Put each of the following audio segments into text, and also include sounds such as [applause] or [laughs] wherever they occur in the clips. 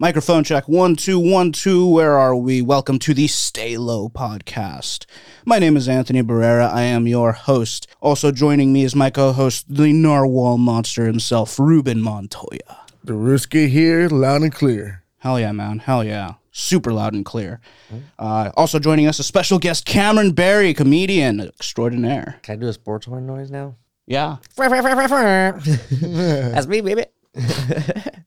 Microphone check one two one two. Where are we? Welcome to the Stay Low podcast. My name is Anthony Barrera. I am your host. Also joining me is my co-host, the Narwhal monster himself, Ruben Montoya. The Ruski here, loud and clear. Hell yeah, man. Hell yeah. Super loud and clear. Uh, also joining us, a special guest, Cameron Barry, comedian extraordinaire. Can I do a sports horn noise now? Yeah. [laughs] That's me, baby. [laughs]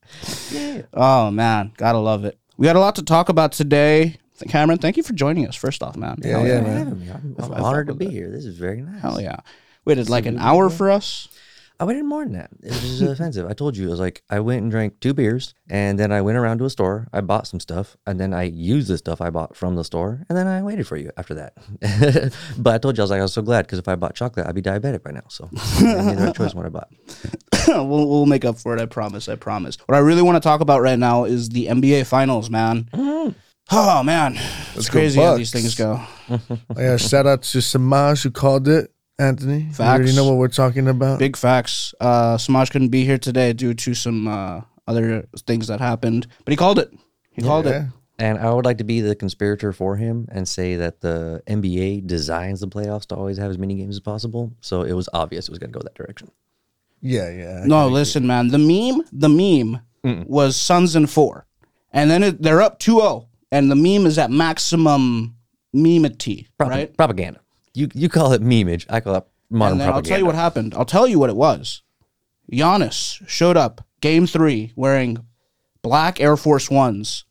Oh man, gotta love it. We got a lot to talk about today. Cameron, thank you for joining us. First off, man. Yeah, Hell yeah, Thanks man. I'm, I'm honored to be it. here. This is very nice. Hell yeah. Waited like an hour for us. Oh, I waited more than that. It was offensive. I told you. it was like, I went and drank two beers, and then I went around to a store. I bought some stuff, and then I used the stuff I bought from the store, and then I waited for you after that. [laughs] but I told you, I was like, I was so glad because if I bought chocolate, I'd be diabetic by now. So I made the right choice when I bought. [laughs] we'll, we'll make up for it. I promise. I promise. What I really want to talk about right now is the NBA Finals, man. Mm-hmm. Oh man, it's Let's go crazy how these things go. [laughs] Oh, yeah, shout out to Samaj who called it. Anthony, Facts. you already know what we're talking about. Big facts. Uh, Samaj couldn't be here today due to some uh, other things that happened, but he called it. He called it. And I would like to be the conspirator for him and say that the NBA designs the playoffs to always have as many games as possible. So it was obvious it was going to go that direction. Yeah, yeah. No, listen, man. The meme, the meme was Suns in four, and then it, they're up 2-0, and the meme is at maximum memeity, Prop- right? Propaganda. You you call it memeage. I call it modern And then I'll tell you what happened. I'll tell you what it was. Giannis showed up game three wearing black Air Force Ones.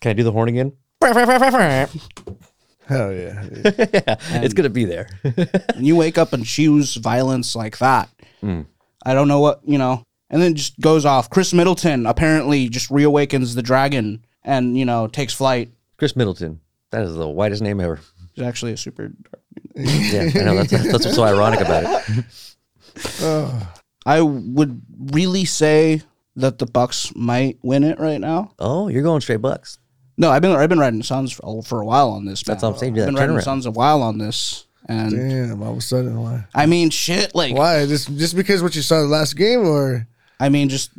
Can I do the horn again? [laughs] Hell yeah. dude. [laughs] it's gonna be there. and you wake up and choose violence like that. Mm. I don't know what, you know. And then just goes off. Khris Middleton apparently just reawakens the dragon and, you know, takes flight. Khris Middleton. That is the whitest name ever. He's actually a super. Dark [laughs] Yeah, I know. That's, that's what's so ironic about it. [sighs] I would really say that the Bucks might win it right now. Oh, you're going straight Bucks. No, I've been I've been riding Suns for, for a while on this. That's man. what I'm saying, I've been riding turnaround. Suns a while on this, and Damn, all of a sudden, why? I mean, shit. Like, Why? Just just because what you saw the last game, or I mean, just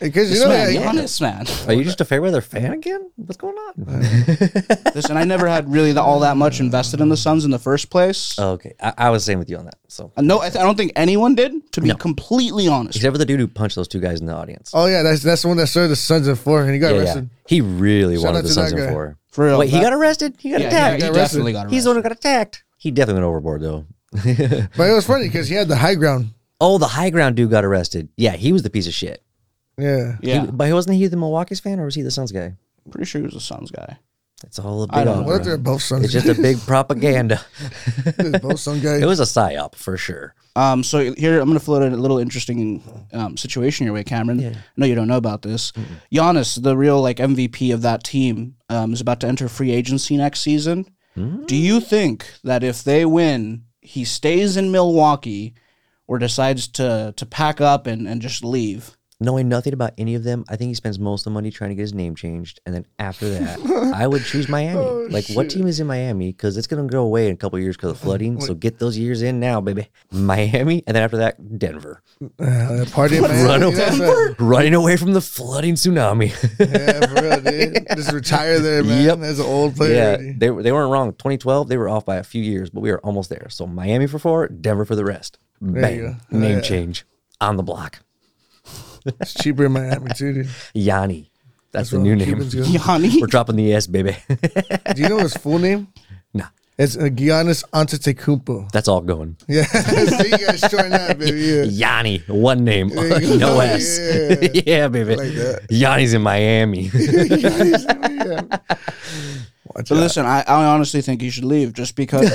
because you this know, man, yeah, Giannis, man. Are you just a Fairweather fan again? What's going on? [laughs] Listen, I never had really the, all that much invested in the Suns in the first place. Oh, okay, I, I was the same with you on that. So, Uh, no, I, th- I don't think anyone did. To be completely honest, except for the dude who punched those two guys in the audience. Oh yeah, that's that's the one that started the Suns in four, and he got yeah, yeah. arrested. He really Shout wanted the to Suns that in guy. four. for real. Wait, he that- got arrested? He got yeah, attacked. he, he got arrested. definitely got arrested. He's the one who got attacked. He definitely went overboard though. [laughs] But it was funny because he had the high ground. oh, the high ground dude got arrested. Yeah, he was the piece of shit. Yeah. yeah, He, but wasn't he the Milwaukee's fan or was he the Suns guy? pretty sure he was a Suns guy. It's all a big I don't know. What if opera. they're both Suns? It's just a big propaganda. [laughs] They're both Sun guys. It was a psyop for sure. Um, so here I'm going to float a little interesting um, situation your way, Cameron. I know you don't know about this. Giannis, the real like MVP of that team, um, is about to enter free agency next season. Do you think that if they win, he stays in Milwaukee, or decides to to pack up and, and just leave? Knowing nothing about any of them, I think he spends most of the money trying to get his name changed, and then after that, I would choose Miami. [laughs] Oh, like, what team is in Miami? Because it's gonna go away in a couple years because of [laughs] flooding. So get those years in now, baby. Miami, and then after that, Denver. Uh, party in Miami. Run you away, know, so- running away from the flooding tsunami. Yeah, for real, dude. Just retire there, man. Yep. As an old player. yeah, already. they they weren't wrong. 2012, they were off by a few years, but we are almost there. So Miami for four, Denver for the rest. you Bang, go. name Yeah. change on the block. It's cheaper in Miami too, dude. Yanni, that's, the new name. Cubans go. Yanni, We're dropping the S, baby. Do you know his full name? [laughs] nah, It's uh, Giannis Antetokounmpo. that's all going. Yeah, [laughs] see you guys join that, baby. Yeah. Yanni, one name, There [laughs] no go. S. Yeah. Yeah, baby. Like that. Yanni's in Miami. yeah. Watch but out. listen, I, I honestly think you should leave just because.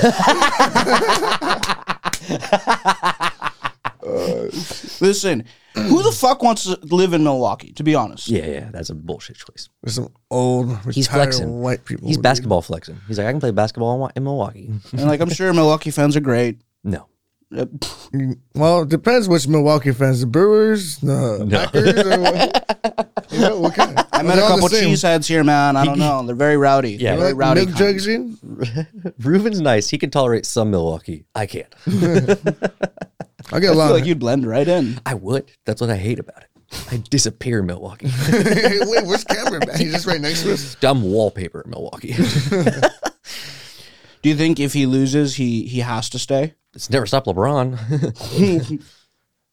listen, who the fuck wants to live in Milwaukee? To be honest, yeah, yeah, that's a bullshit choice. There's some old He's retired flexing. white people. He's dude. basketball flexing. He's like, I can play basketball in Wa- in Milwaukee. and like I'm sure Milwaukee fans are great. No. Uh, Well, it depends which Milwaukee fans. The Brewers, the Packers, or what? [laughs] You know, what kind? I met a couple cheeseheads here, man. I don't know. They're very rowdy. Yeah. They're very Like rowdy. milk kind. jugs in? Nice. He can tolerate some Milwaukee. I can't. [laughs] [laughs] I get I along. feel like you'd blend right in. I would. That's what I hate about it. I disappear in Milwaukee. [laughs] Wait, where's Cameron? Man? He's just right next to us. [laughs] I'm wallpaper in Milwaukee. [laughs] Do you think if he loses, he he has to stay? it's never stopped LeBron.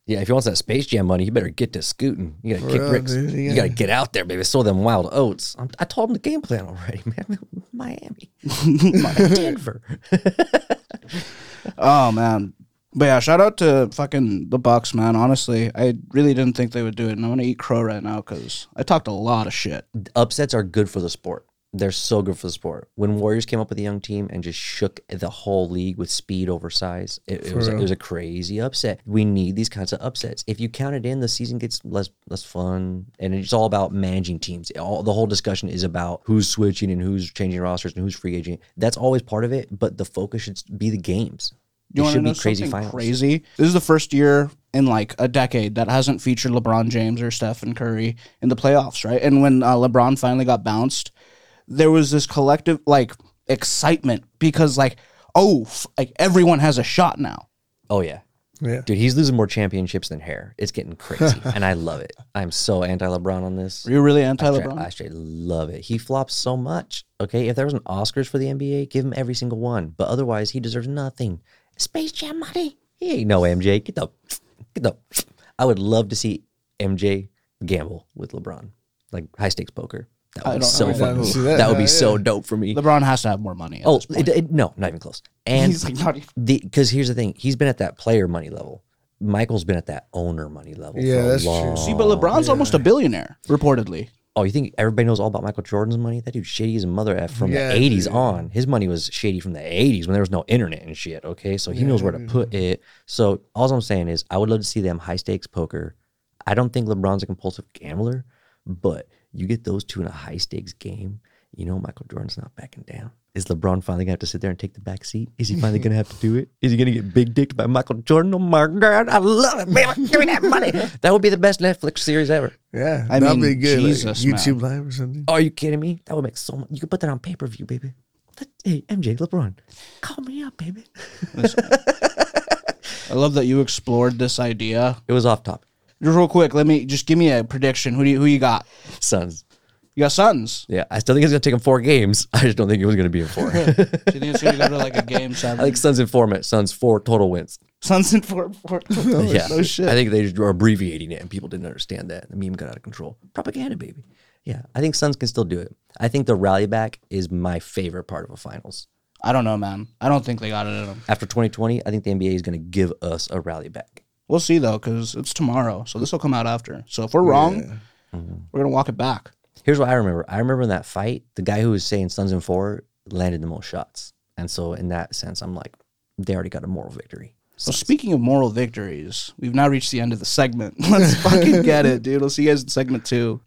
yeah, if he wants that Space Jam money, he better get to scooting. You gotta kick real, bricks. dude, You gotta get out there, baby. Sow them wild oats. I'm, I told him the game plan already, man. Miami, Denver. Oh man. But yeah, shout out to fucking the Bucks, man. Honestly, I really didn't think they would do it, and I'm gonna eat crow right now because I talked a lot of shit. Upsets are good for the sport. They're so good for the sport. When Warriors came up with a young team and just shook the whole league with speed over size, it, it was it was a crazy upset. We need these kinds of upsets. If you count it in, the season gets less less fun, and it's all about managing teams. All the whole discussion is about who's switching and who's changing rosters and who's free agent. That's always part of it, but the focus should be the games. You want to should know be crazy something finals. crazy? This is the first year in like a decade that hasn't featured LeBron James or Stephen Curry in the playoffs, right? And when uh, LeBron finally got bounced, there was this collective like excitement because like oh, f- like everyone has a shot now. Oh yeah. Yeah. Dude, he's losing more championships than hair. It's getting crazy, [laughs] and I love it. I'm so anti LeBron on this. Are you really anti LeBron? I straight love it. He flops so much. Okay, if there was an Oscars for the NBA, give him every single one. But otherwise, he deserves nothing. Space Jam money. He ain't no MJ. Get the, get the. I would love to see MJ gamble with LeBron, like high stakes poker. That would be so fun. That, that. would be Yeah, so yeah. dope for me. LeBron has to have more money. At oh, this point. it, it- no, not even close. And he's like not even. the because here's the thing, he's been at that player money level. Michael's been at that owner money level. Yeah, for a that's true. See, but LeBron's almost a billionaire, reportedly. Oh, you think everybody knows all about Michael Jordan's money? That dude's shady as a mother F from Yeah, the 80s dude. on. His money was shady from the 80s when there was no internet and shit, okay? So he knows where to put it. So all I'm saying is I would love to see them high stakes poker. I don't think LeBron's a compulsive gambler, but you get those two in a high stakes game, you know Michael Jordan's not backing down. Is LeBron finally gonna have to sit there and take the back seat? Is he finally gonna have to do it? Is he gonna get big dicked by Michael Jordan? Oh my god, I love it, baby. Give me that money. That would be the best Netflix series ever. Yeah. I that'd mean, be good. like, Jesus, man. YouTube Live or something. Are you kidding me? That would make so much. You could put that on pay per view, baby. Let- Hey, MJ, LeBron, call me up, baby. [laughs] I love that you explored this idea. It was off topic. Just real quick, let me just give me a prediction. Who do you, who you got? Suns. You got Suns. Yeah, I still think it's gonna take him four games. [laughs] I just don't think it was gonna be in four. I [laughs] Do you think it's gonna go [laughs] to like a game seven? think Suns in four minutes. Suns four total wins. Suns in four. four yeah, no shit. I think they just were abbreviating it, and people didn't understand that. The meme got out of control. Propaganda, baby. Yeah, I think Suns can still do it. I think the rally back is my favorite part of a finals. I don't know, man. I don't think they got it in them. After 2020, I think the NBA is gonna give us a rally back. We'll see though, because it's tomorrow, so this will come out after. So if we're wrong, we're gonna walk it back. Here's what I remember. I remember in that fight, the guy who was saying Suns in four landed the most shots. And so in that sense, I'm like, they already got a moral victory. So speaking of moral victories, we've now reached the end of the segment. [laughs] Let's fucking get it, dude. We'll see you guys in segment two.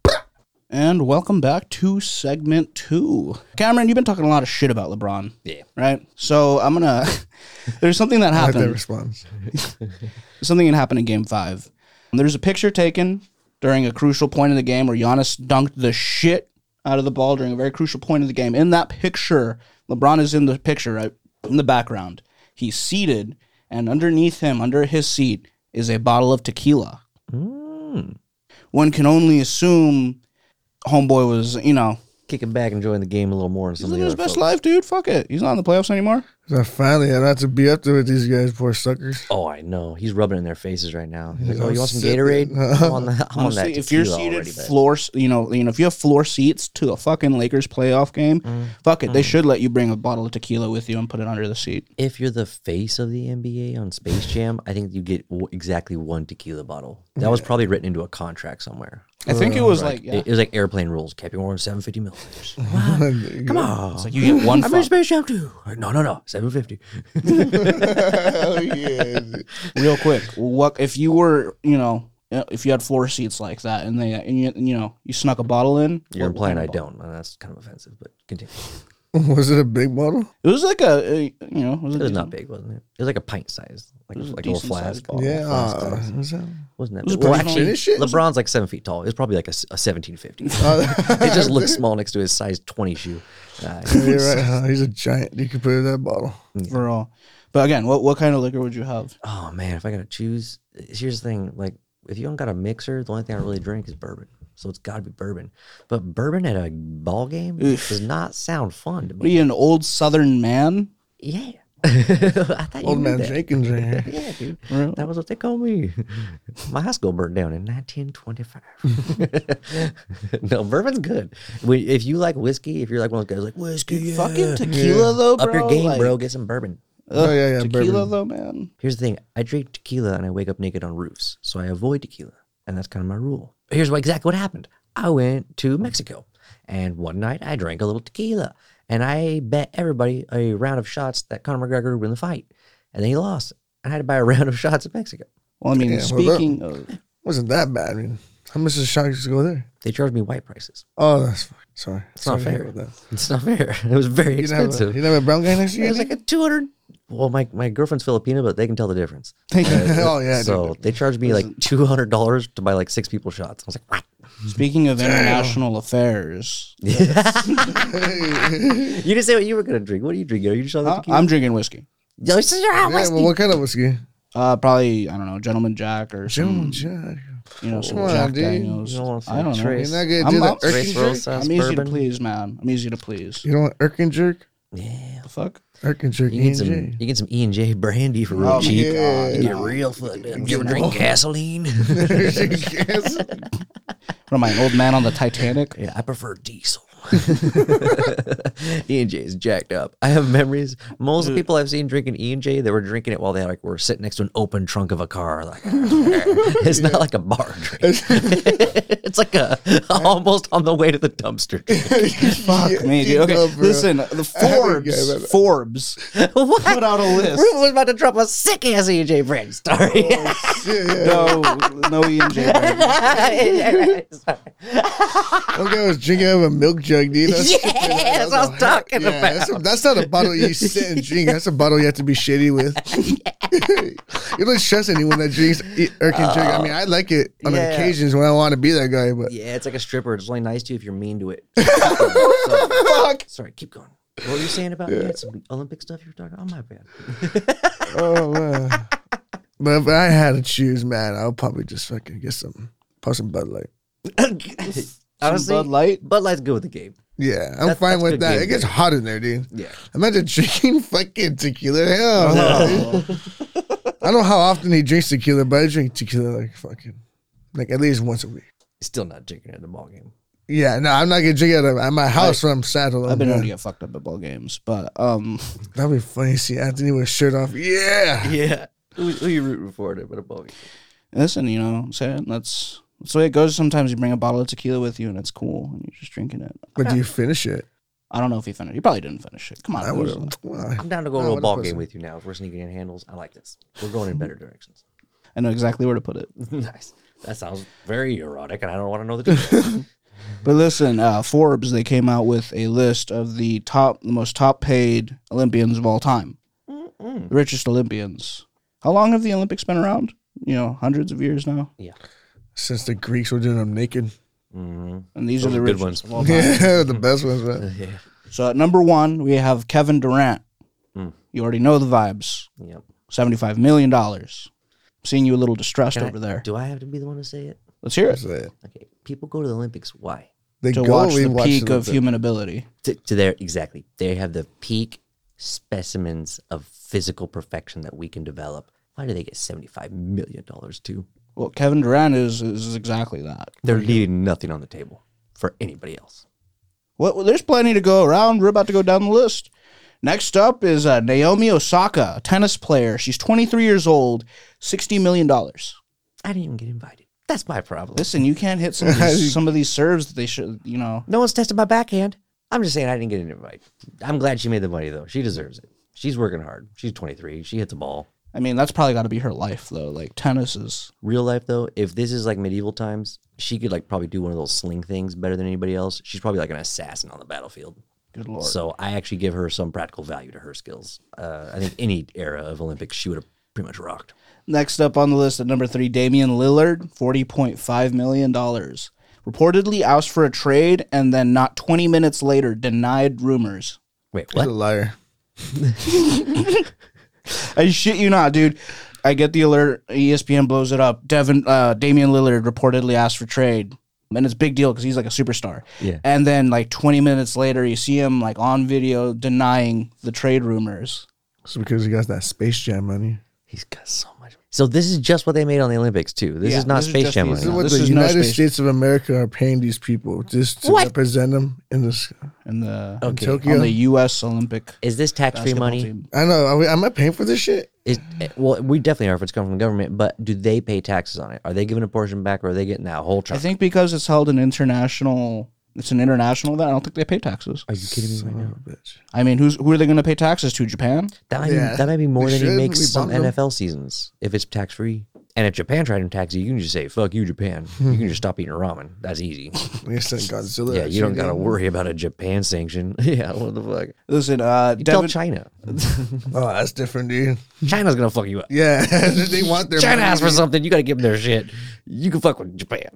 And welcome back to segment two. Cameron, you've been talking a lot of shit about LeBron. Yeah. Right? So I'm gonna [laughs] there's something that I like that happened. response. [laughs] something that happened in game five. There's a picture taken during a crucial point in the game where Giannis dunked the shit out of the ball during a very crucial point in the game. In that picture, LeBron is in the picture, right? In the background. He's seated, and underneath him, under his seat, is a bottle of tequila. Hmm. One can only assume homeboy was, you know, Kicking back, enjoying the game a little more he's living his best folks. life, dude. Fuck it. He's not in the playoffs anymore. So finally, I not to be up there with these guys, poor suckers. Oh, I know. He's rubbing it in their faces right now. He's like, "Oh, you want some Gatorade? [laughs] I'm on, the, I'm on that if you're seated already, floor, you know, you know, if you have floor seats to a fucking Lakers playoff game, Mm. fuck it, they should let you bring a bottle of tequila with you and put it under the seat. If you're the face of the NBA on Space Jam, I think you get exactly one tequila bottle. That was probably written into a contract somewhere. I think it was like, yeah, It, it was like airplane rules. Can't be more than 750 milliliters. [laughs] Come on. [laughs] it's like you get one. I'm in. Space Jam too. No, no, no. 750. Oh yeah. Real quick, what if you were, you know, if you had floor seats like that and they, and you, you know, you snuck a bottle in? You're what- what implying I bottle? don't. and that's kind of offensive, but continue. [laughs] Was it a big bottle? It was like a, a you know, it was, a It was not big, wasn't it? It was like a pint size, like, was a like a little flask. sized bottle. Yeah. flask Uh, was that? Wasn't that? was big? Well, actually, it? LeBron's like seven feet tall. It's probably like a 1750. [laughs] Oh, [laughs] it just looks small next to his size 20 shoe. Uh, You're right. Huh? He's a giant. You could put in that bottle. for all. But again, what what kind of liquor would you have? oh man, if I gotta choose, here's the thing: like if you don't got a mixer, the only thing I really drink is bourbon. So it's got to be bourbon. But bourbon at a ball game does not sound fun to What are you, an old Southern man? Yeah. [laughs] I thought Old knew man that. Jenkins right here. Yeah, dude. That was what they called me. [laughs] My high school burned down in 1925. [laughs] no, bourbon's good. When- If you like whiskey, if you're like one of those guys like whiskey, yeah. Fucking tequila though, bro. up your game, Like, bro. Get some bourbon. Oh yeah, yeah. Tequila bourbon. though, man. Here's the thing: I drink tequila and I wake up naked on roofs, so I avoid tequila, and that's kind of my rule. Here's what exactly what happened: I went to Mexico, and one night I drank a little tequila, and I bet everybody a round of shots that Conor McGregor would win the fight, and then he lost. I had to buy a [laughs] round of shots in Mexico. Well, I mean, Yeah, well, speaking of, Wasn't that bad? I mean, how much does shotguns go there? They charged me white prices. Oh, that's fine. Sorry. It's not Sorry to hear fair. that. It's not fair. [laughs] It was very You didn't, have a, you expensive. didn't have a brown guy next to you? It was like a two hundred. Well, my, my girlfriend's Filipino, but they can tell the difference. [laughs] oh yeah. so dude. they charged me like two hundred dollars to buy like six people shots. I was like, what? speaking of [laughs] international affairs, [laughs] you didn't say what you were gonna drink. What are you drinking? Are you just on the uh. I'm drinking whiskey. Yo, this is your Yeah, whiskey. well, what kind of whiskey? Uh, probably I don't know, Gentleman Jack or some, Gentleman Jack. you know, some Come Jack dude. Daniels. You don't want I don't know. Trace. You're not gonna I'm, do I'm, the Trace Erkin jerk? I'm easy to please, man. I'm easy to please. You don't want Erkin jerk? Yeah. The fuck? Erkin jerk. You get some. E&J. You get some E and J brandy for real Oh, cheap. yeah. You get real fucked up. You ever drink gasoline? [laughs] Yes. [laughs] What am I, an old man on the Titanic? Yeah, I prefer diesel. [laughs] E and J is jacked up. I have memories. Most of the people I've seen drinking E and J, they were drinking it while they like were sitting next to an open trunk of a car. Like [laughs] it's not like a bar drink. it's [laughs] like a almost on the way to the dumpster. Fuck me, dude. Okay, know, bro. listen. Uh, the Forbes, Forbes what? put out a list. Ruben was about to drop a sick ass E and J brand story. Oh, no, no E and J. brand. One guy was drinking out of a milk jug, dude. That's Yeah, that's what I was talking yeah, about. That's, a, that's not a bottle you [laughs] sit and drink. That's a bottle you have to be shitty with. [laughs] you don't trust anyone that drinks E- Erkin jerk. I mean, I like it on Yeah. occasions when I want to be that guy, but Yeah, it's like a stripper. It's only nice to you if you're mean to it. [laughs] So- Sorry, keep going. What were you saying about you had some Olympic stuff you were talking? Oh my bad. oh man. But if I had to choose, man, I would probably just fucking get some, pop some Bud Light. Honestly, Bud Light? Bud Light's good with the game. Yeah, I'm That's- fine that's with good that. game It gets day. hot in there, dude. Yeah. Imagine [laughs] drinking fucking tequila. Hell, no, dude. I don't know how often he drinks tequila, but I drink tequila like fucking, like at least once a week. Still not drinking at the ball game. Yeah, no, I'm not gonna drink it at, at my house when I'm sad alone. I've been known to get fucked up at ball games, but um, That'd be funny. to See Anthony with a shirt off. Yeah. [laughs] Yeah. Who, who you rooting for at a ball game? listen, you know, what I'm saying that's that's the way it goes. Sometimes you bring a bottle of tequila with you, and it's cool, and you're just drinking it. But do you finish it? I don't know if he finished. It. He probably didn't finish it. Come on, I who's- would. [laughs] I'm down to go I to a would've ball game some- with you now. If we're sneaking in handles, I like this. We're going in better directions. [laughs] I know exactly where to put it. [laughs] nice. That sounds very erotic, and I don't want to know the details. But listen, uh, Forbes they came out with a list of the top, the most top paid Olympians of all time, the richest Olympians. How long have the Olympics been around? You know, hundreds of years now. yeah. Since the Greeks were doing them naked. Mm-hmm. And these Those are the are good ones. of all time. Yeah, the best ones, man. [laughs] Yeah. So at number one, we have Kevin Durant. Mm. You already know the vibes. Yep. Seventy-five million dollars. Seeing you a little distressed Can I- over there. Do I have to be the one to say it? Let's hear it. That's it. Okay. People go to the Olympics. Why? They To go, watch the watch peak the- of human ability. To, to their exactly. They have the peak specimens of physical perfection that we can develop. Why do they get seventy-five million dollars too? Well, Kevin Durant is is exactly that. They're leaving nothing on the table for anybody else. Well, well, there's plenty to go around. We're about to go down the list. Next up is uh, Naomi Osaka, a tennis player. She's 23 years old, $60 million. I didn't even get invited. That's my problem. Listen, you can't hit some of these, [laughs] some of these serves that they should, you know. No one's tested my backhand. I'm just saying I didn't get an invite. I'm glad she made the money though. She deserves it. She's working hard. She's 23. She hits a ball. I mean, that's probably got to be her life, though. Like, tennis is. Real life though, if this is like medieval times, she could like probably do one of those sling things better than anybody else. She's probably like an assassin on the battlefield. Good lord. So I actually give her some practical value to her skills. Uh, I think any era of Olympics, she would have pretty much rocked. Next up on the list at number three, Damian Lillard, $40.5 million. Reportedly asked for a trade and then not 20 minutes later denied rumors. Wait, He's a what? liar. [laughs] I shit you not, dude. I get the alert. ESPN blows it up. Devin, uh, Damian Lillard reportedly asked for trade, and it's a big deal because he's like a superstar. Yeah. And then like 20 minutes later, you see him like on video denying the trade rumors. It's because he got that Space Jam money. He's got so much. So this is just what they made on the Olympics too. This Yeah, is not this is Space just Jam these- This is money. what This the is no United Space- States of America are paying these people just to What? represent them in this. in the Okay. Tokyo. on the U.S. Olympic Is this tax-free basketball money? team. I know. Are we, am I paying for this shit? Is well, we definitely are if it's coming from the government. But do they pay taxes on it? Are they giving a portion back, or are they getting that whole I chunk? think because it's held in international, it's an international event. I don't think they pay taxes. Are you kidding me right now? bitch. I mean, who's who are they going to pay taxes to? Japan? That might Yeah. be, that might be more We than he should. makes We some bump them. NFL seasons if it's tax free. And if Japan tried to tax you, you can just say "fuck you, Japan." [laughs] You can just stop eating ramen. That's easy. [laughs] We sent Godzilla. yeah, you don't gotta worry. worry about a Japan sanction. [laughs] yeah, what the fuck? Listen, uh, You tell Devin, China. Oh, that's different, dude. China's gonna fuck you up. Yeah, they want their China money. asks for something, you gotta give them their shit. You can fuck with Japan.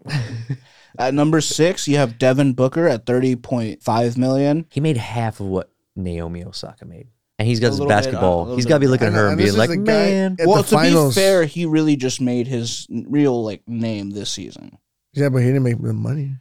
At number six, you have Devin Booker at thirty point five million. he made half of what Naomi Osaka made, and he's got his little bit, uh, a basketball. little he's bit. got to be looking at her and and being like, "Man, well, to finals. be fair, he really just made his real like name this season. Yeah, but he didn't make the money.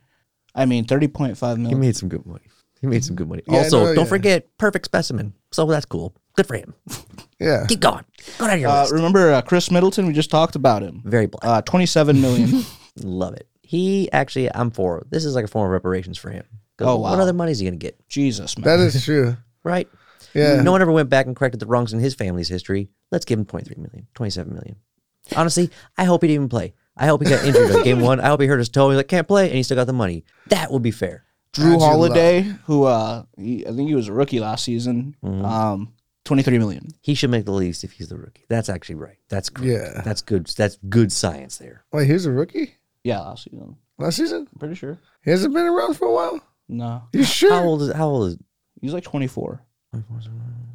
I mean, thirty point five million. he made some good money. He made some good money." Yeah, also, no, don't yeah. forget, perfect specimen. So that's cool. Good for him. [laughs] Yeah. Keep going. Go down your Uh, list. remember uh, Khris Middleton? We just talked about him. Very black. Uh, twenty-seven million. [laughs] Love it. He actually, I'm for. This is like a form of reparations for him. 'Cause Oh, What wow. other money is he gonna get? Jesus, man. That is true. Right. Yeah. No one ever went back and corrected the wrongs in his family's history. Let's give him 23 million, 27 million. Honestly, I hope he didn't even play. I hope he got injured in game one. I hope he hurt his toe. He's like, can't play, and he still got the money. That would be fair. Jrue Andrew Holiday, who uh, he, I think he was a rookie last season. Mm-hmm. Um, twenty-three million. He should make the least if he's the rookie. That's actually right. That's correct. Yeah. That's good. That's good science there. Wait, he's a rookie Yeah, last season. last season. I'm pretty sure. He hasn't been around for a while. No, You sure? How old is how old is he's like twenty-four.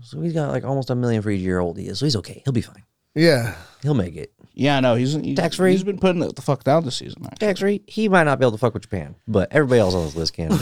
so he's got like almost a million for each year old he is. So he's okay. He'll be fine. Yeah. He'll make it. Yeah, no, he's, he's Tax-free? He's been putting it the fuck down this season. Actually. Tax free. He might not be able to fuck with Japan, but everybody else on this list can. [laughs]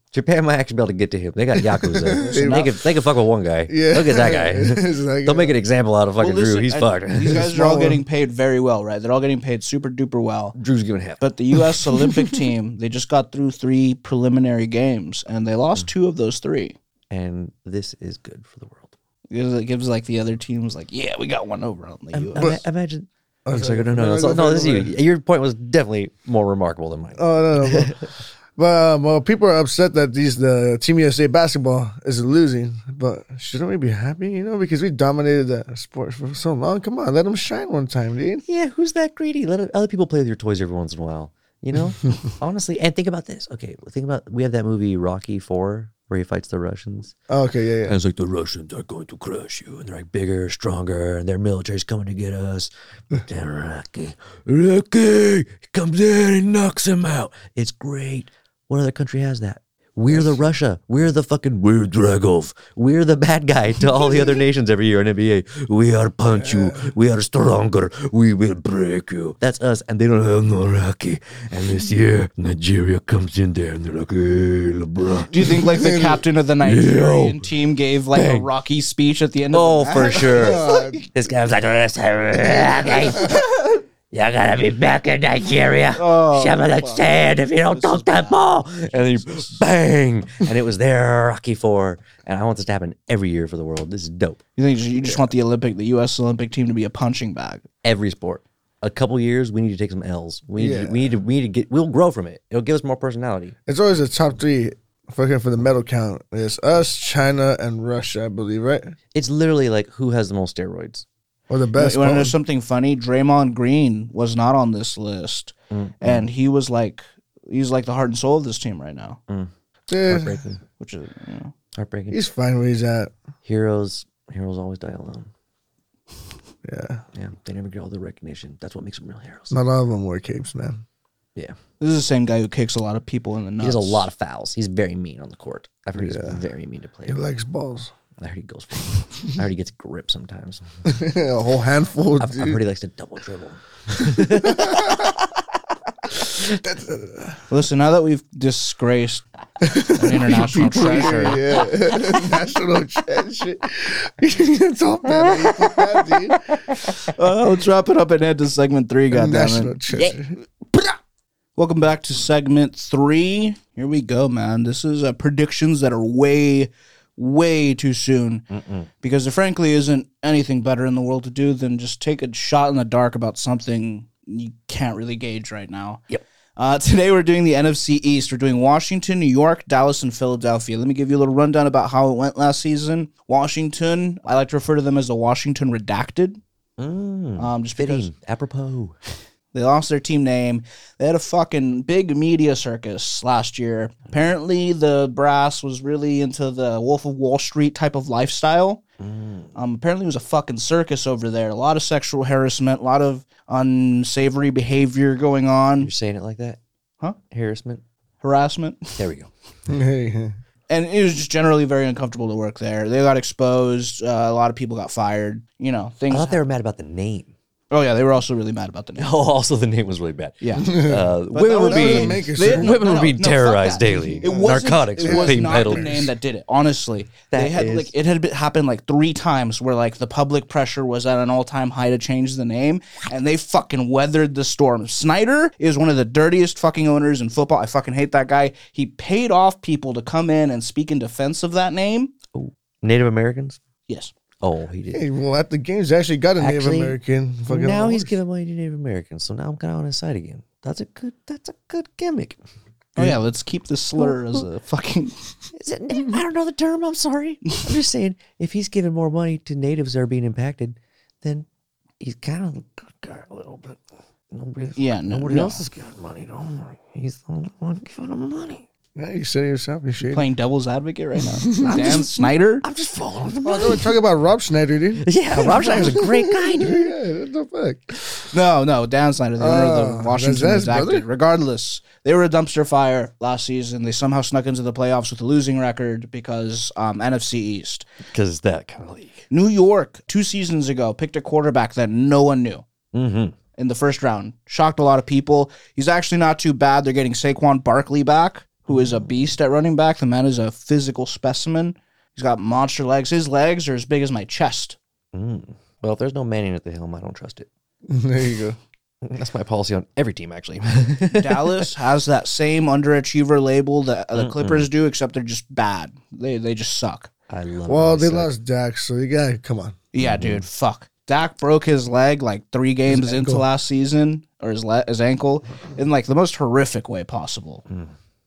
[laughs] Japan might actually be able to get to him. They got yakuza. [laughs] there. they can, they could fuck with one guy. Yeah. Look at that [laughs] guy. Like- [laughs] They'll make an example out of fucking Well, listen, Drew. He's and fucked. These guys are all Small getting paid very well, right? They're all getting paid super duper well. Drew's giving half. But the U.S. Olympic team, they just got through three preliminary games, and they lost Hmm. two of those three. and this is good for the world. Because It gives like the other teams like, yeah, we got one over on the Im- U.S. ima- imagine. Oh, I'm sorry. sorry, no, no, No, no, go no, no, for it, this is go you. for Your point was definitely more remarkable than mine. Oh no, no. But, but um, well, people are upset that these the Team USA basketball is losing. But shouldn't we be happy? You know, because we dominated that sport for so long. Come on, let them shine one time, dude. Yeah, who's that greedy? Let other people play with your toys every once in a while. You know, [laughs] honestly. And think about this. Okay, think about we have that movie Rocky Four where he fights the Russians. Oh, okay, yeah, yeah. And it's like the Russians are going to crush you, and they're like bigger, stronger, and their military's coming to get us. [laughs] But then Rocky, Rocky he comes in and knocks him out. It's great. What other country has that? We're the Russia. We're the fucking we're Dragov. We're the bad guy to all the other [laughs] nations every year in NBA. We are punch you. We are stronger. We will break you. That's us, and they don't have no Rocky. And this year, Nigeria comes in there, and they're like, "Hey, LeBron." Do you think like the captain of the Nigerian team gave like a Rocky speech at the end of Oh, the for sure. [laughs] this guy was like, [laughs] "Listen, You're gonna be mm-hmm. back in Nigeria. Oh, Some of that sand if you don't dunk that ball. And then he bang. And it was there, Rocky Four. And I want this to happen every year for the world. This is dope. You think you just want the Olympic, the U.S. Olympic team to be a punching bag? Every sport. A couple years, we need to take some L's. We need, Yeah. to, we need to we need to get we'll grow from it. It'll give us more personality. It's always the top three fucking for the medal count. It's us, China, and Russia, I believe, right? It's literally like who has the most steroids. Or the best. You want to know something funny? Draymond Green was not on this list, mm-hmm. and he was like, he's like the heart and soul of this team right now, mm. Dude, Heartbreaking. which is you know. Heartbreaking. he's fine where he's at. Heroes heroes always die alone. [laughs] Yeah. Yeah. They never get all the recognition. That's what makes them real heroes. Not all of them wear capes, man. Yeah. This is the same guy who kicks a lot of people in the nuts. He has a lot of fouls. He's very mean on the court. I've heard Yeah. he's very mean to play. He likes balls. I heard he goes. For, I heard he gets grip sometimes. [laughs] a whole handful, I've, I've dude. heard he likes to double dribble. [laughs] Listen, now that we've disgraced an [laughs] international treasure, yeah, national treasure. it's all bad. how you put that, dude. oh, let's wrap it up and head to segment three. Goddamn National it! treasure. Welcome back to segment three. Here we go, man. This is uh, predictions that are way, way too soon because there frankly isn't anything better in the world to do than just take a shot in the dark about something you can't really gauge right now. Yep. Uh, [laughs] today we're doing the NFC East. We're doing Washington, New York, Dallas, and Philadelphia. Let me give you a little rundown about how it went last season. Washington, I like to refer to them as the Washington Redacted. Mm, Um, just because fitting, apropos. [laughs] they lost their team name. They had a fucking big media circus last year. Apparently, the brass was really into the Wolf of Wall Street type of lifestyle. Um, apparently, it was a fucking circus over there. A lot of sexual harassment, a lot of unsavory behavior going on, You're saying it like that? Huh? Harassment? harassment. There we go. [laughs] And it was just generally very uncomfortable to work there. They got exposed. Uh, a lot of people got fired. You know, things. I thought they were mad about the name. Oh yeah, they were also really mad about the [laughs] name. Oh, also the name was really bad. Yeah. Uh, [laughs] women were that being doesn't make it They- sense. no, women no, were no, being no, fuck terrorized that. daily. It wasn't, Narcotics it were was being not peddled. the name that did it. Honestly, they That had is- like it had been, happened like three times where like the public pressure was at an all time high to change the name, and they fucking weathered the storm. Snyder is one of the dirtiest fucking owners in football. I fucking hate that guy. He paid off people to come in and speak in defense of that name. Native Americans? Yes. Oh, he did. Hey, well, at the games, they actually got a Native Actually, American. fucking now he's horse. giving money to Native Americans, so now I'm kind of on his side again. That's a good. That's a good gimmick. Oh yeah, let's keep the slur as a fucking. [laughs] Is it, I don't know the term. I'm sorry. I'm just saying, if he's giving more money to natives that are being impacted, then he's kind of a good guy a little bit. Nobody, Yeah, no, nobody no. else is giving money to him. He's the only one giving him money. Yeah, you said it yourself. You shady. Playing devil's advocate right now. [laughs] Dan Snyder. I'm just following the Oh, money. no, we're talking about Rob Schneider, dude. [laughs] Yeah, Rob Schneider's a great guy, dude. [laughs] yeah, what the fuck? No, no, Dan Snyder, the owner of Oh, the Washington that's his Redacted. brother? Regardless, they were a dumpster fire last season. They somehow snuck into the playoffs with a losing record because um, NFC East. Because it's that kind of league. New York, two seasons ago, picked a quarterback that no one knew Mm-hmm. in the first round. Shocked a lot of people. He's actually not too bad. They're getting Saquon Barkley back, who is a beast at running back. The man is a physical specimen. He's got monster legs. His legs are as big as my chest. Mm. Well, if there's no Manning at the helm, I don't trust it. [laughs] there you go. That's my policy on every team, actually. [laughs] Dallas has that same underachiever label that the Clippers do, except they're just bad. They they just suck. I love. Well, it. they lost Dak, so you got come on. Yeah, dude, fuck. Dak broke his leg like three games into ankle. last season, or his le- his ankle, in like the most horrific way possible.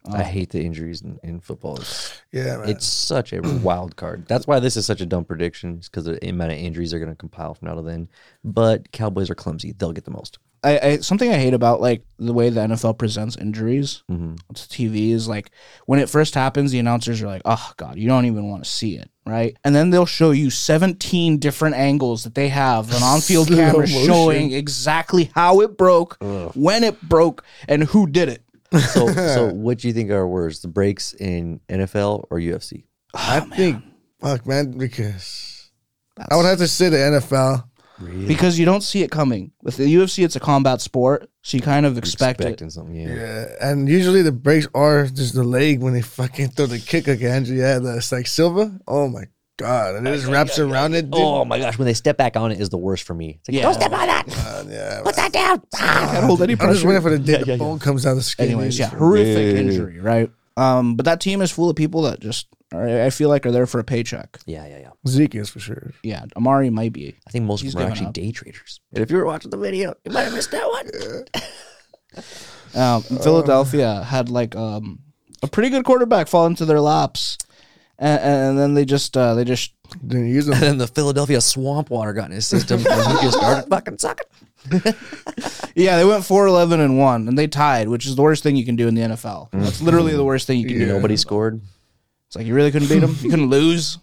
I hate the injuries in, in football. It's, Yeah, man. it's such a [clears throat] wild card. That's why this is such a dumb prediction, because the amount of injuries are going to compile from now to then. But Cowboys are clumsy; they'll get the most. I, I something I hate about like the way the NFL presents injuries Mm-hmm. to TV is like when it first happens, the announcers are like, "Oh God, you don't even want to see it." Right, and then they'll show you 17 different angles that they have an [laughs] on-field camera showing exactly how it broke, when it broke, and who did it. So, [laughs] so what do you think are worse, the breaks in NFL or UFC? Oh, I think, fuck, man, because I would have to say the NFL. because you don't see it coming. With the UFC, it's a combat sport, so you kind of expect Expecting it. something, yeah. Yeah, and usually the breaks are just the leg when they fucking throw the kick against you. Yeah, that's like Silva. Oh my god, and it just wraps around it. Dude. Oh my gosh, when they step back on it is the worst for me. It's like, Yeah. don't step on that. God, yeah. Put that down. [laughs] Ah. Can't hold any I'm just pressure. waiting for the day Yeah, the yeah, yeah. bone comes out of the skin. Anyways, yeah, dude. horrific Yeah. injury, right? Um, but that team is full of people that just are, I feel like are there for a paycheck. Yeah, yeah, yeah. Zeke is for sure. Yeah, Amari might be. I think most He's of them are given actually up. day traders. And if you were watching the video, you might have missed that one. [laughs] Um, Philadelphia had like um, a pretty good quarterback fall into their laps, and, and then they just uh, they just Didn't use [laughs] And then the Philadelphia swamp water got in his system and he just started fucking sucking. [laughs] yeah they went 4-11 and one and they tied, which is the worst thing you can do in the NFL. That's literally the worst thing you can do. Nobody scored. It's like you really couldn't beat them. You couldn't lose.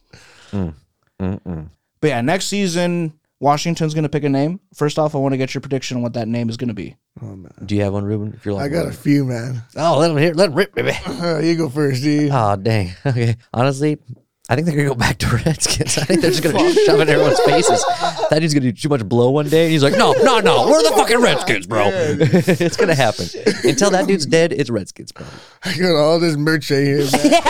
[laughs] Mm-mm. But yeah, next season Washington's gonna pick a name. First off, I want to get your prediction on what that name is gonna be. Oh man, Do you have one, Ruben? If you're like, I got a few, man. oh, let him hear, let him rip, baby. Uh, [laughs] you go first, dude. Oh, dang. [laughs] Okay. Honestly, I think they're gonna go back to [laughs] Redskins. I think they're just gonna shove it in everyone's faces. That dude's gonna do too much blow one day, and he's like, "No, no, no, we're the fucking Redskins, bro." it's gonna happen. Until that dude's dead, it's Redskins, bro. I got all this merch right here, man.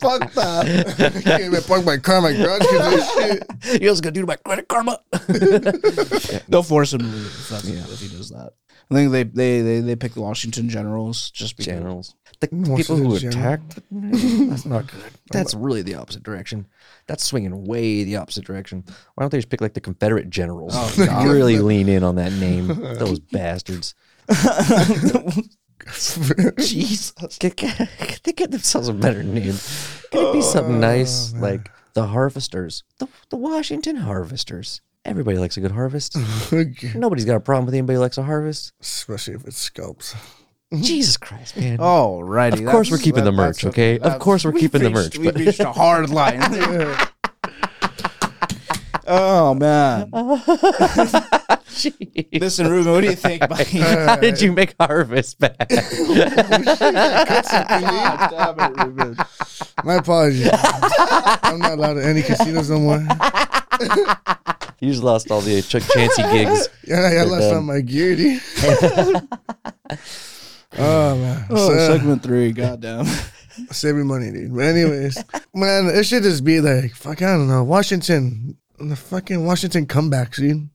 Fuck that. I can't even my car in my garage because of this shit. You know what's gonna do to my credit karma? [laughs] They'll force him to leave if, he does that. I think they they they, they pick the Washington Generals just because. Generals. The people who attacked. [laughs] That's not good. That's really the opposite direction. That's swinging way the opposite direction. Why don't they just pick like the Confederate generals? Oh, really lean in on that name. Those bastards. [laughs] [laughs] Jesus. Get, get, they get themselves a better name. Can it be oh, something nice like the Harvesters, the, the Washington Harvesters? Everybody likes a good harvest. [laughs] Nobody's got a problem with anybody who likes a harvest. Especially if it scalps. [laughs] Jesus Christ, man! Alrighty. of course, we're keeping the merch, okay? Of course, we're keeping the merch. We've But reached a hard line. oh man. Jeez. Listen, Ruben, what do you think about [laughs] how did you make harvest back? [laughs] My apologies. I'm not allowed to any casinos no more. [laughs] you just lost all the Chuck Chansey gigs. Yeah, I They're lost done. all my gear, dude. oh man, Oh, So, uh, segment three, goddamn. save your money, dude. But anyways, man, it should just be like fuck. I don't know, Washington, the fucking Washington comebacks, dude,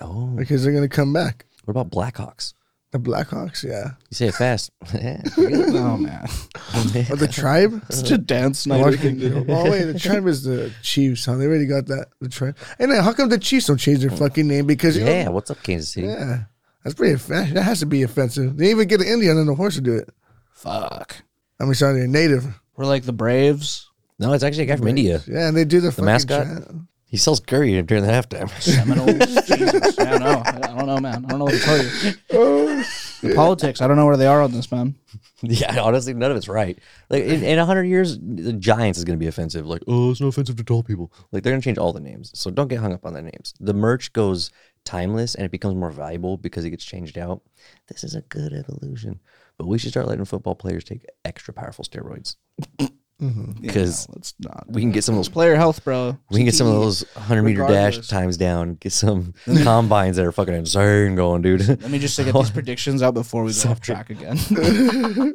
Oh, because they're gonna come back. what about Blackhawks? The Blackhawks, yeah, You say it fast. [laughs] [laughs] oh man. or the tribe. [laughs] Such a Dan Snyder thing to do. Oh wait, the tribe is the Chiefs, huh? They already got that. The tribe. And then how come the Chiefs don't change their fucking name? Because you know- yeah, what's up, Kansas City? yeah, that's pretty offensive. That has to be offensive. They even get an Indian on the horse to do it. Fuck. I mean, sorry, they're native. We're like the Braves, No, it's actually a guy from India. Yeah, and they do the, fucking mascot? chant. He sells curry during the halftime. Seminoles. [laughs] Jesus. Yeah, I don't know. I don't know, man. I don't know what to tell you. Oh, the politics, I don't know where they are on this, man. yeah, [laughs] honestly, none of it's right. Like in, in hundred years, the Giants is going to be offensive. Like, oh, it's not offensive to tall people. Like they're going to change all the names. So don't get hung up on the names. The merch goes timeless and it becomes more valuable because it gets changed out. This is a good evolution. But we should start letting football players take extra powerful steroids because No, it's not. we can get some of those Player health, bro. We can get some of those 100 meter dash times down. Get some [laughs] combines that are fucking insane going, dude. Let me just get these [laughs] predictions out before we go off track again. [laughs]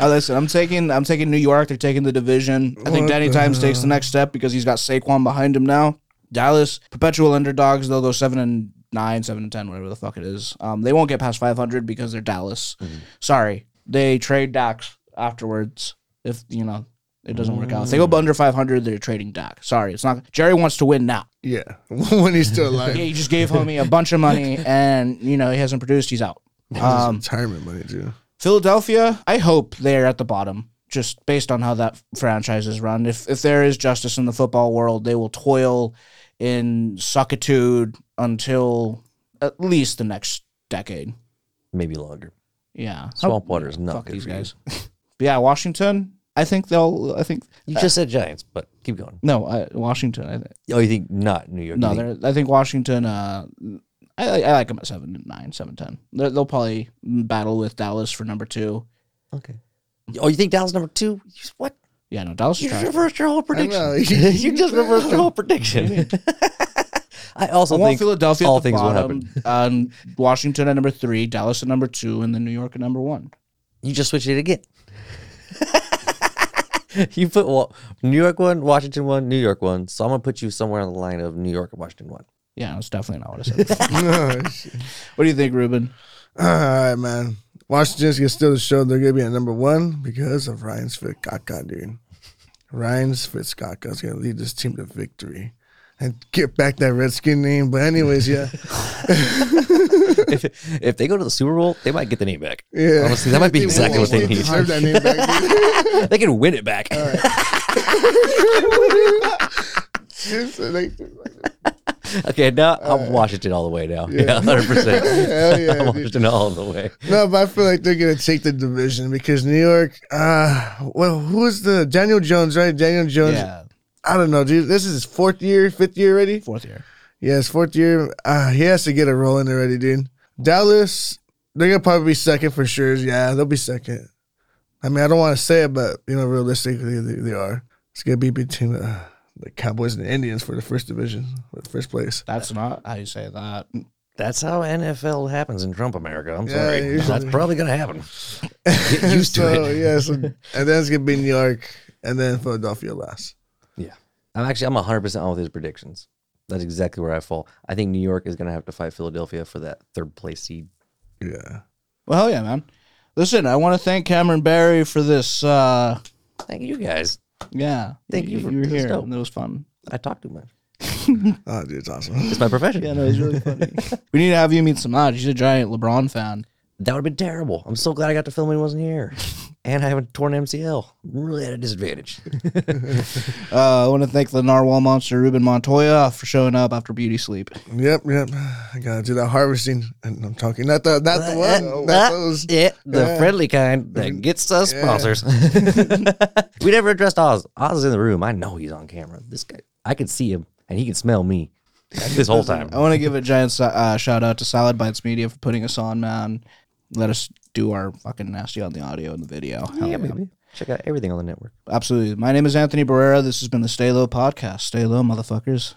Uh, listen, I'm taking I'm taking New York. They're taking the division. I think Danny Dimes takes the next step because he's got Saquon behind him now. Dallas, perpetual underdogs. They'll go seven and nine, seven and ten, whatever the fuck it is. Um, they won't get past 500 because they're Dallas. Sorry, they trade Dax afterwards if you know it doesn't work out. If they go under 500, they're trading Dak. Sorry, it's not. Jerry wants to win now. Yeah, [laughs] when he's still alive. Yeah, he just gave homie a bunch of money, [laughs] and you know he hasn't produced. He's out. Um, retirement money too. Philadelphia, I hope they're at the bottom, just based on how that franchise is run. If if there is justice in the football world, they will toil in suckitude until at least the next decade. Maybe longer. Yeah, Swamp water is not Fuck good these for you. guys. [laughs] but yeah, Washington. I think they'll. I think You just said Giants, but keep going. no. I, Washington. I think Oh, you think not New York? no. You think- They're. I think Washington. Uh, I, I like them at seven and nine, seven ten. They're, they'll probably battle with Dallas for number two. okay. Oh, you think Dallas number two? You- What? Yeah, no, Dallas is You just trash. reversed your whole know. prediction. [laughs] [laughs] you just reversed your whole [laughs] prediction. I also I want think Philadelphia all at the things will bottom, happen. um, Washington at number three, Dallas at number two, and then New York at number one. You just switched it again. [laughs] you put well, New York one, Washington one, New York one. So I'm gonna put you somewhere on the line of New York and Washington one. Yeah, that's definitely not what I [laughs] said. Oh, shit. what do you think, Ruben? All right, man. Washington's gonna still show they're gonna be at number one because of Ryan Fitzkaka, dude. Ryan Fitzkaka is gonna lead this team to victory and get back that Redskin name. But anyways, yeah, [laughs] if if they go to the Super Bowl, they might get the name back. yeah. Honestly, that might be exactly what they need. That name back. [laughs] They can win it back. Just like- okay, now I'm Washington all the way now. Yeah, hundred percent. [laughs] Hell yeah, I'm dude. Washington all the way. No, but I feel like they're gonna take the division because New York. Uh, well, who is the Daniel Jones? Right, Daniel Jones. Yeah, I don't know, dude. This is his fourth year, fifth year already. fourth year. Yeah, his fourth year. Uh, he has to get a roll in already, dude. Dallas. they're gonna probably be second for sure. Yeah, they'll be second. I mean, I don't want to say it, but you know, realistically, they, they are. It's gonna be between the, the Cowboys and the Indians for the first division, for the first place. That's not how you say that. That's how NFL happens in Trump America. I'm Yeah, sorry. usually. That's probably going to happen. [laughs] Get used to so, it. Yeah, so, and then it's gonna be New York, and then Philadelphia last. Yeah. I'm actually, I'm 100% on with his predictions. That's exactly where I fall. I think New York is going to have to fight Philadelphia for that third place seed. Yeah. Well, hell yeah, man. Listen, I want to thank Cameron Barry for this. Uh, Thank you guys. yeah, Thank you for- you were here. dope. It was fun. I talked too much. Oh, [laughs] dude, it's awesome. It's my profession. Yeah, no, he's really funny. [laughs] we need to have you meet Samad. He's a giant LeBron fan. That would have been terrible. I'm so glad I got to film when he wasn't here. [laughs] and I have a torn MCL. I'm really at a disadvantage. [laughs] Uh, I want to thank the narwhal monster Ruben Montoya for showing up after beauty sleep. Yep, yep. I gotta do that harvesting, and I'm talking not the not the one, not those. yeah, the Yeah. friendly kind that gets us sponsors. [laughs] we never addressed Oz. Oz is in the room. I know he's on camera. This guy, I can see him, and he can smell me this whole time. I want to give a giant sa- uh, shout out to Salad Bites Media for putting us on, man. Let us do our fucking nasty on the audio and the video. Hell Yeah, baby. Check out everything on the network. Absolutely. My name is Anthony Barrera. This has been the Stay Low podcast. Stay low, motherfuckers.